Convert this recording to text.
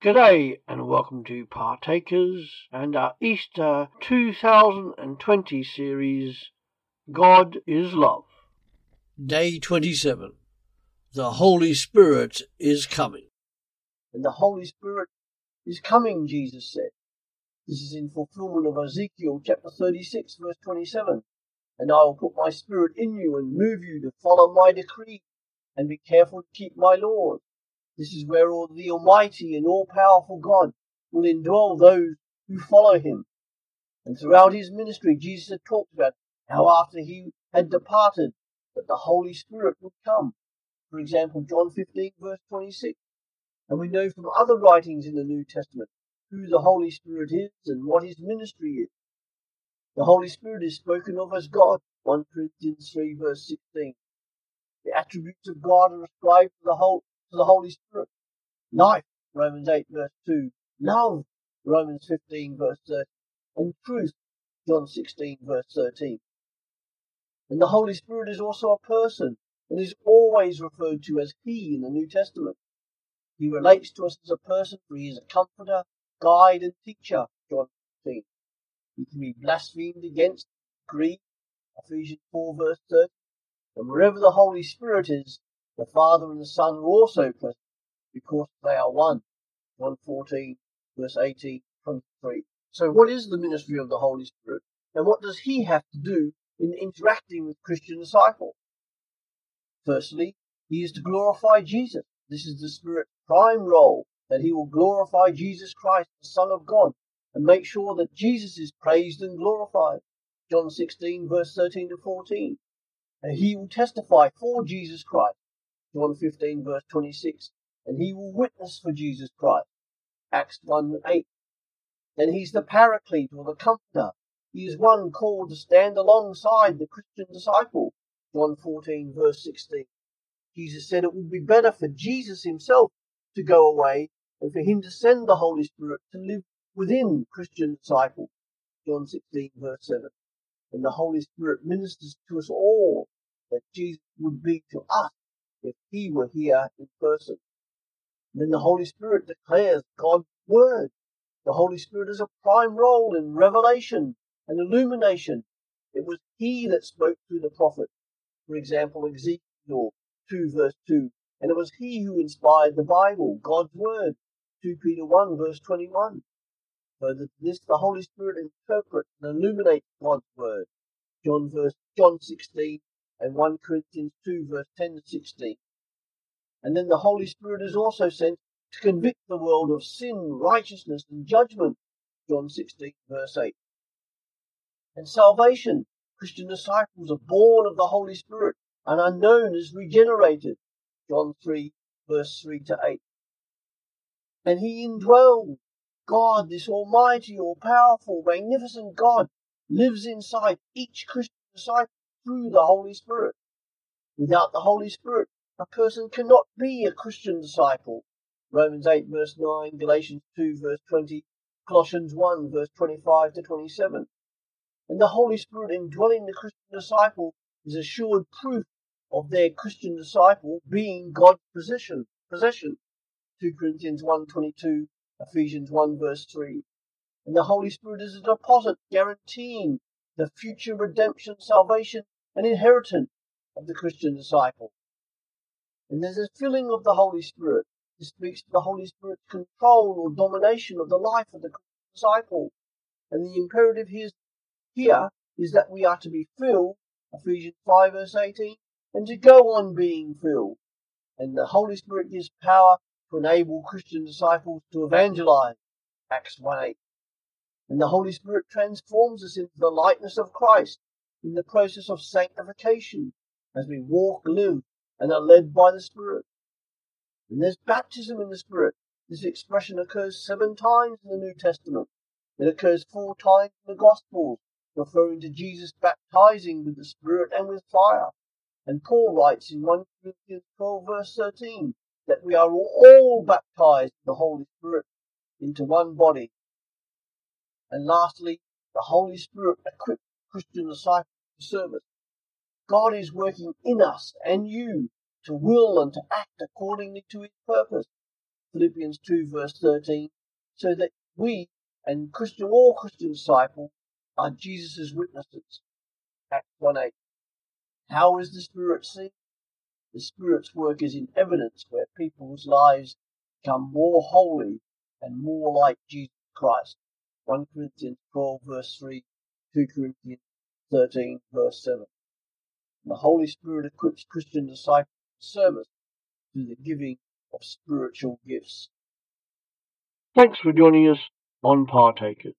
G'day and welcome to Partakers and our Easter 2020 series, God is Love. Day 27. The Holy Spirit is coming. And the Holy Spirit is coming, Jesus said. This is in fulfillment of Ezekiel chapter 36, verse 27. And I will put my spirit in you and move you to follow my decree and be careful to keep my laws. This is where all the Almighty and all powerful God will indwell those who follow him. And throughout his ministry, Jesus had talked about how after he had departed, that the Holy Spirit would come. For example, John 15, verse 26. And we know from other writings in the New Testament who the Holy Spirit is and what his ministry is. The Holy Spirit is spoken of as God, 1 Corinthians 3, verse 16. The attributes of God are ascribed to the whole to the Holy Spirit. Life, Romans 8 verse 2. Love, Romans 15 verse 30. And truth, John 16 verse 13. And the Holy Spirit is also a person and is always referred to as He in the New Testament. He relates to us as a person for He is a comforter, guide, and teacher, John 15. He can be blasphemed against, grieved, Ephesians 4 verse 30. And wherever the Holy Spirit is, the Father and the Son are also present because they are one. 114, verse 18, 23. So what is the ministry of the Holy Spirit? And what does he have to do in interacting with Christian disciples? Firstly, he is to glorify Jesus. This is the Spirit's prime role, that he will glorify Jesus Christ, the Son of God, and make sure that Jesus is praised and glorified. John 16, verse 13 to 14. And he will testify for Jesus Christ John 15, verse 26. And he will witness for Jesus Christ. Acts 1 8. Then he's the paraclete or the comforter. He is one called to stand alongside the Christian disciple. John 14, verse 16. Jesus said it would be better for Jesus himself to go away and for him to send the Holy Spirit to live within Christian disciples. John 16, verse 7. And the Holy Spirit ministers to us all that Jesus would be to us if he were here in person. And then the Holy Spirit declares God's word. The Holy Spirit has a prime role in revelation and illumination. It was he that spoke through the prophet. For example, Ezekiel 2 verse 2. And it was he who inspired the Bible, God's word. 2 Peter 1 verse 21. Further to this, the Holy Spirit interprets and illuminates God's word. John verse John 16 and 1 Corinthians 2 verse 10 to 16. And then the Holy Spirit is also sent to convict the world of sin, righteousness, and judgment. John 16 verse 8. And salvation. Christian disciples are born of the Holy Spirit and are known as regenerated. John 3 verse 3 to 8. And he indwells God, this almighty, all powerful, magnificent God, lives inside each Christian disciple through the Holy Spirit. Without the Holy Spirit, a person cannot be a Christian disciple. Romans 8 verse 9, Galatians 2 verse 20, Colossians 1 verse 25 to 27. And the Holy Spirit indwelling the Christian disciple is assured proof of their Christian disciple being God's possession. possession. 2 Corinthians 1 22, Ephesians 1 verse 3. And the Holy Spirit is a deposit guaranteeing the future redemption, salvation, and inheritance of the Christian disciple. And there's a filling of the Holy Spirit. This speaks to the Holy Spirit's control or domination of the life of the disciple. And the imperative here, here is that we are to be filled, Ephesians 5 verse 18, and to go on being filled. And the Holy Spirit gives power to enable Christian disciples to evangelize, Acts 1 8. And the Holy Spirit transforms us into the likeness of Christ in the process of sanctification as we walk, live, and are led by the Spirit. And there's baptism in the Spirit. This expression occurs seven times in the New Testament. It occurs four times in the Gospels, referring to Jesus baptizing with the Spirit and with fire. And Paul writes in 1 Corinthians 12 verse 13 that we are all baptized in the Holy Spirit into one body. And lastly, the Holy Spirit equips Christian disciples to service. God is working in us and you to will and to act accordingly to his purpose. Philippians 2 verse 13, so that we and Christian, all Christian disciples are Jesus' witnesses. Acts 1 8. How is the Spirit seen? The Spirit's work is in evidence where people's lives become more holy and more like Jesus Christ. 1 Corinthians 12 verse 3, 2 Corinthians 13 verse 7. The Holy Spirit equips Christian disciples service through the giving of spiritual gifts. Thanks for joining us on Partakers.